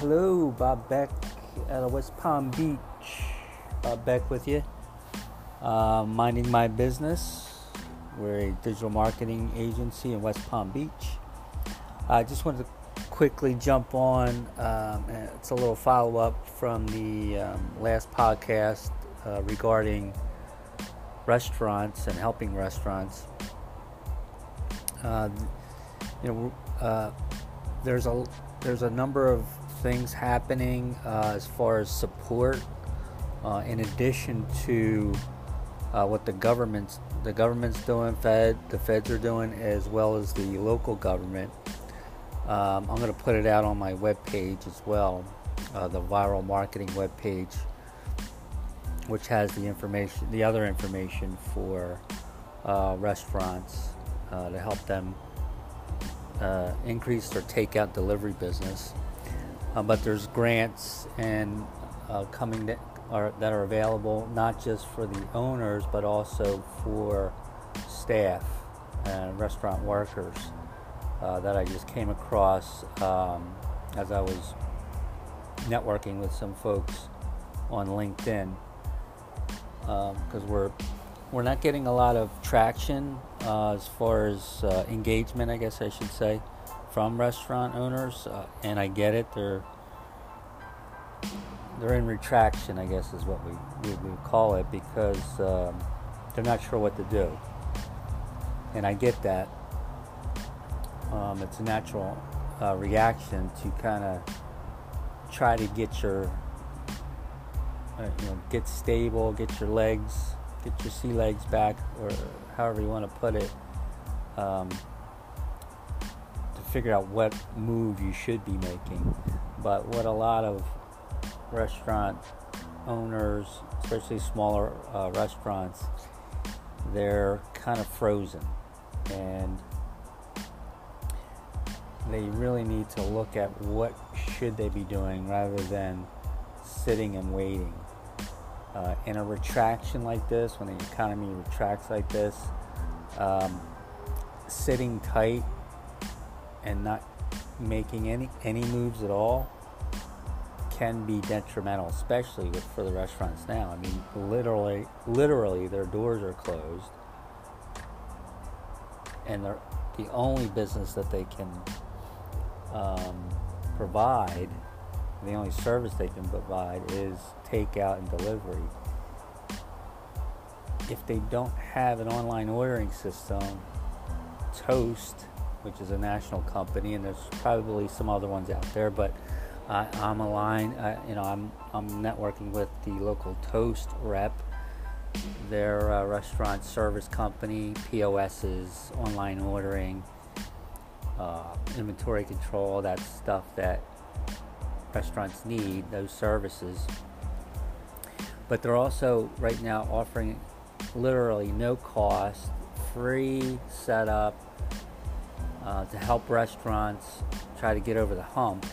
Hello, Bob Beck out of West Palm Beach. Bob Beck with you. Uh, minding my business. We're a digital marketing agency in West Palm Beach. I just wanted to quickly jump on. Um, it's a little follow up from the um, last podcast uh, regarding restaurants and helping restaurants. Uh, you know, uh, there's a there's a number of things happening uh, as far as support, uh, in addition to uh, what the government's the government's doing, Fed the feds are doing, as well as the local government. Um, I'm going to put it out on my webpage as well, uh, the viral marketing webpage, which has the information, the other information for uh, restaurants to help them uh, increase their takeout delivery business. Uh, but there's grants and uh, coming that are, that are available not just for the owners but also for staff and restaurant workers uh, that I just came across um, as I was networking with some folks on LinkedIn. Because um, we're we're not getting a lot of traction uh, as far as uh, engagement, I guess I should say, from restaurant owners, uh, and I get it. They're they're in retraction, I guess is what we, we, we call it, because um, they're not sure what to do. And I get that. Um, it's a natural uh, reaction to kind of try to get your, uh, you know, get stable, get your legs, get your sea legs back, or however you want to put it, um, figure out what move you should be making. But what a lot of restaurant owners, especially smaller uh, restaurants, they're kind of frozen and they really need to look at what should they be doing rather than sitting and waiting. Uh, in a retraction like this, when the economy retracts like this, um, sitting tight and not making any any moves at all can be detrimental, especially with, for the restaurants now. I mean, literally, literally, their doors are closed, and they're the only business that they can um, provide, the only service they can provide is takeout and delivery. If they don't have an online ordering system, Toast, which is a national company, and there's probably some other ones out there, but I, am aligned. I, you know, I'm I'm networking with the local Toast rep, their uh, restaurant service company, POSs, online ordering, uh, inventory control, that stuff that restaurants need, those services. But they're also right now offering literally no cost, free setup uh, to help restaurants try to get over the hump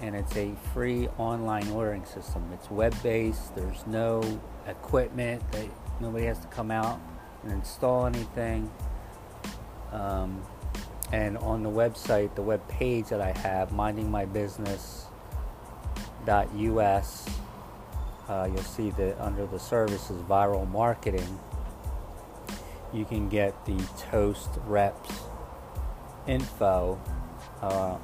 and it's a free online ordering system. It's web based, there's no equipment, they, nobody has to come out and install anything. Um, and on the website, the web page that I have, mindingmybusiness.us, uh, you'll see that under the services viral marketing, you can get the Toast Reps info. Uh,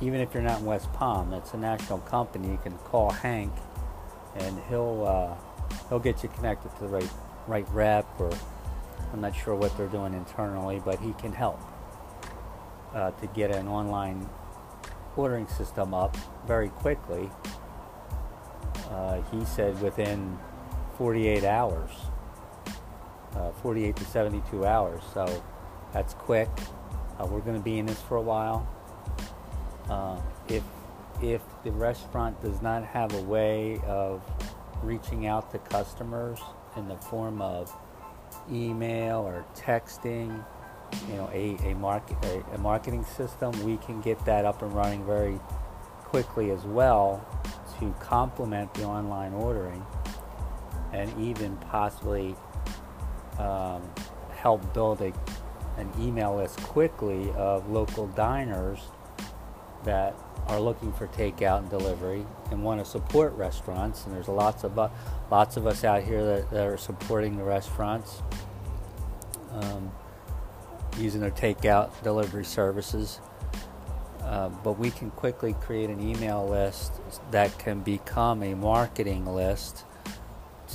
even if you're not in West Palm, it's a national company. You can call Hank, and he'll uh, he'll get you connected to the right right rep, or I'm not sure what they're doing internally, but he can help uh, to get an online ordering system up very quickly. Uh, he said within 48 hours, uh, 48 to 72 hours. So that's quick. Uh, we're going to be in this for a while. Uh, if if the restaurant does not have a way of reaching out to customers in the form of email or texting, you know, a, a, market, a, a marketing system, we can get that up and running very quickly as well to complement the online ordering and even possibly um, help build a, an email list quickly of local diners that are looking for takeout and delivery and want to support restaurants, and there's lots of uh, lots of us out here that, that are supporting the restaurants, um, using their takeout delivery services. Uh, but we can quickly create an email list that can become a marketing list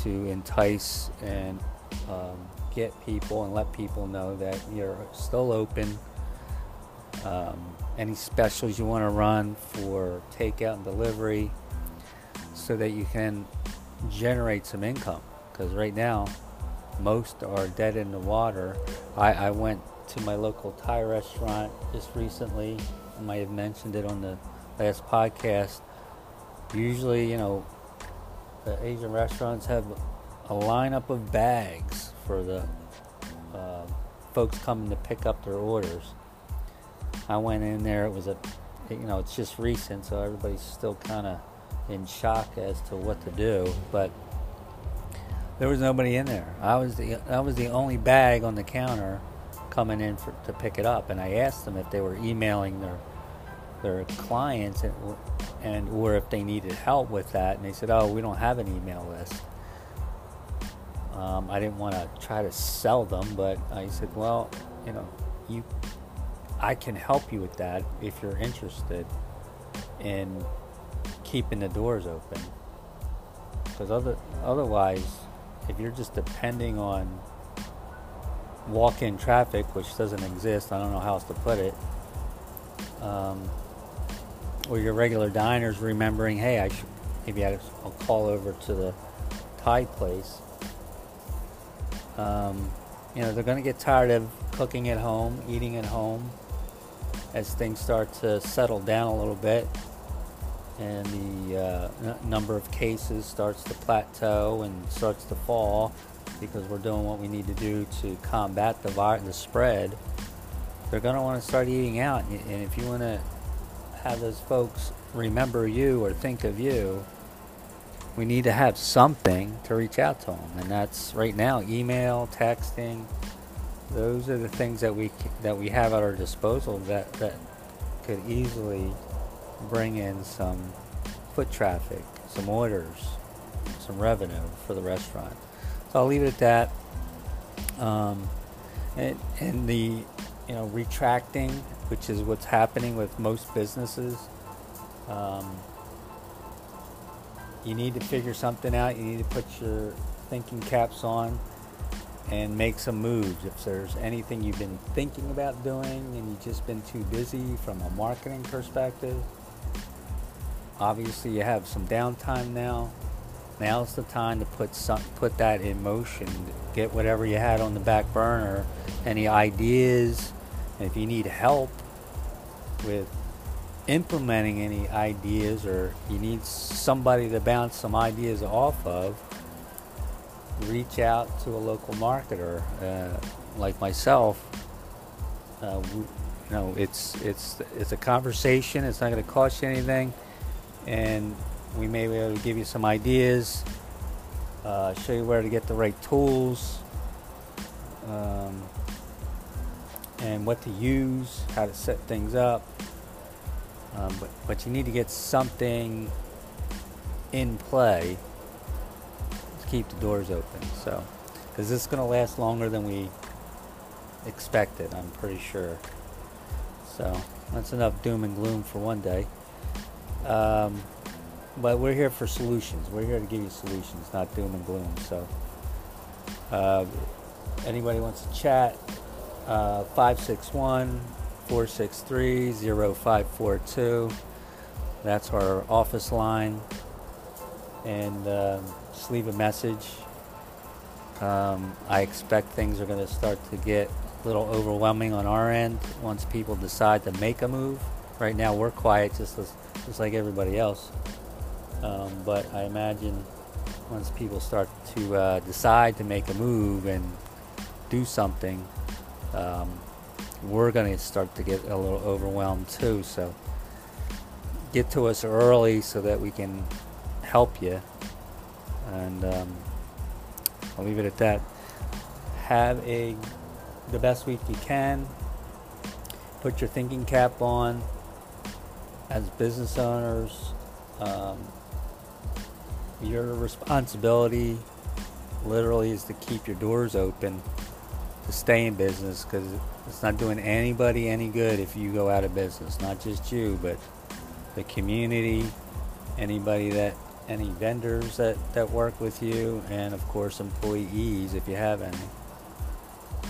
to entice and um, get people and let people know that you're still open. Um, any specials you want to run for takeout and delivery so that you can generate some income. Because right now, most are dead in the water. I, I went to my local Thai restaurant just recently. I might have mentioned it on the last podcast. Usually, you know, the Asian restaurants have a lineup of bags for the uh, folks coming to pick up their orders. I went in there. It was a, you know, it's just recent, so everybody's still kind of in shock as to what to do. But there was nobody in there. I was the I was the only bag on the counter coming in for, to pick it up, and I asked them if they were emailing their their clients and, and or if they needed help with that, and they said, "Oh, we don't have an email list." Um, I didn't want to try to sell them, but I said, "Well, you know, you I can help you with that if you're interested in keeping the doors open. Because other, otherwise, if you're just depending on walk in traffic, which doesn't exist, I don't know how else to put it, um, or your regular diners remembering, hey, I should maybe I'll call over to the Thai place. Um, you know, they're going to get tired of cooking at home, eating at home, as things start to settle down a little bit and the uh, n- number of cases starts to plateau and starts to fall because we're doing what we need to do to combat the virus, the spread, they're going to want to start eating out. And if you want to have those folks remember you or think of you, we need to have something to reach out to them. And that's right now email, texting, those are the things that we that we have at our disposal that that could easily bring in some foot traffic, some orders, some revenue for the restaurant. So I'll leave it at that. Um, and, and the you know retracting, which is what's happening with most businesses. Um, you need to figure something out. You need to put your thinking caps on and make some moves. If there's anything you've been thinking about doing and you've just been too busy from a marketing perspective, obviously you have some downtime now. Now's the time to put some, put that in motion. Get whatever you had on the back burner, any ideas, and if you need help with implementing any ideas or you need somebody to bounce some ideas off of, reach out to a local marketer uh, like myself. Uh, you know, it's it's it's a conversation. It's not going to cost you anything, and we may be able to give you some ideas, uh, show you where to get the right tools, um, and what to use, how to set things up. Um, but but you need to get something in play to keep the doors open. So, because this is going to last longer than we expected, I'm pretty sure. So, that's enough doom and gloom for one day. Um, but we're here for solutions. We're here to give you solutions, not doom and gloom. So, uh, anybody wants to chat, uh, 561 463 0542. That's our office line. And. Um, just leave a message. Um, I expect things are going to start to get a little overwhelming on our end once people decide to make a move. Right now, we're quiet, just as, just like everybody else. Um, but I imagine once people start to uh, decide to make a move and do something, um, we're going to start to get a little overwhelmed too. So get to us early so that we can help you and um, I'll leave it at that. Have a the best week you can. Put your thinking cap on, as business owners, um, your responsibility literally is to keep your doors open to stay in business because it's not doing anybody any good if you go out of business. Not just you, but the community, anybody that, any vendors that, that work with you, and of course employees if you have any.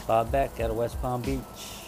Bob Beck out of West Palm Beach.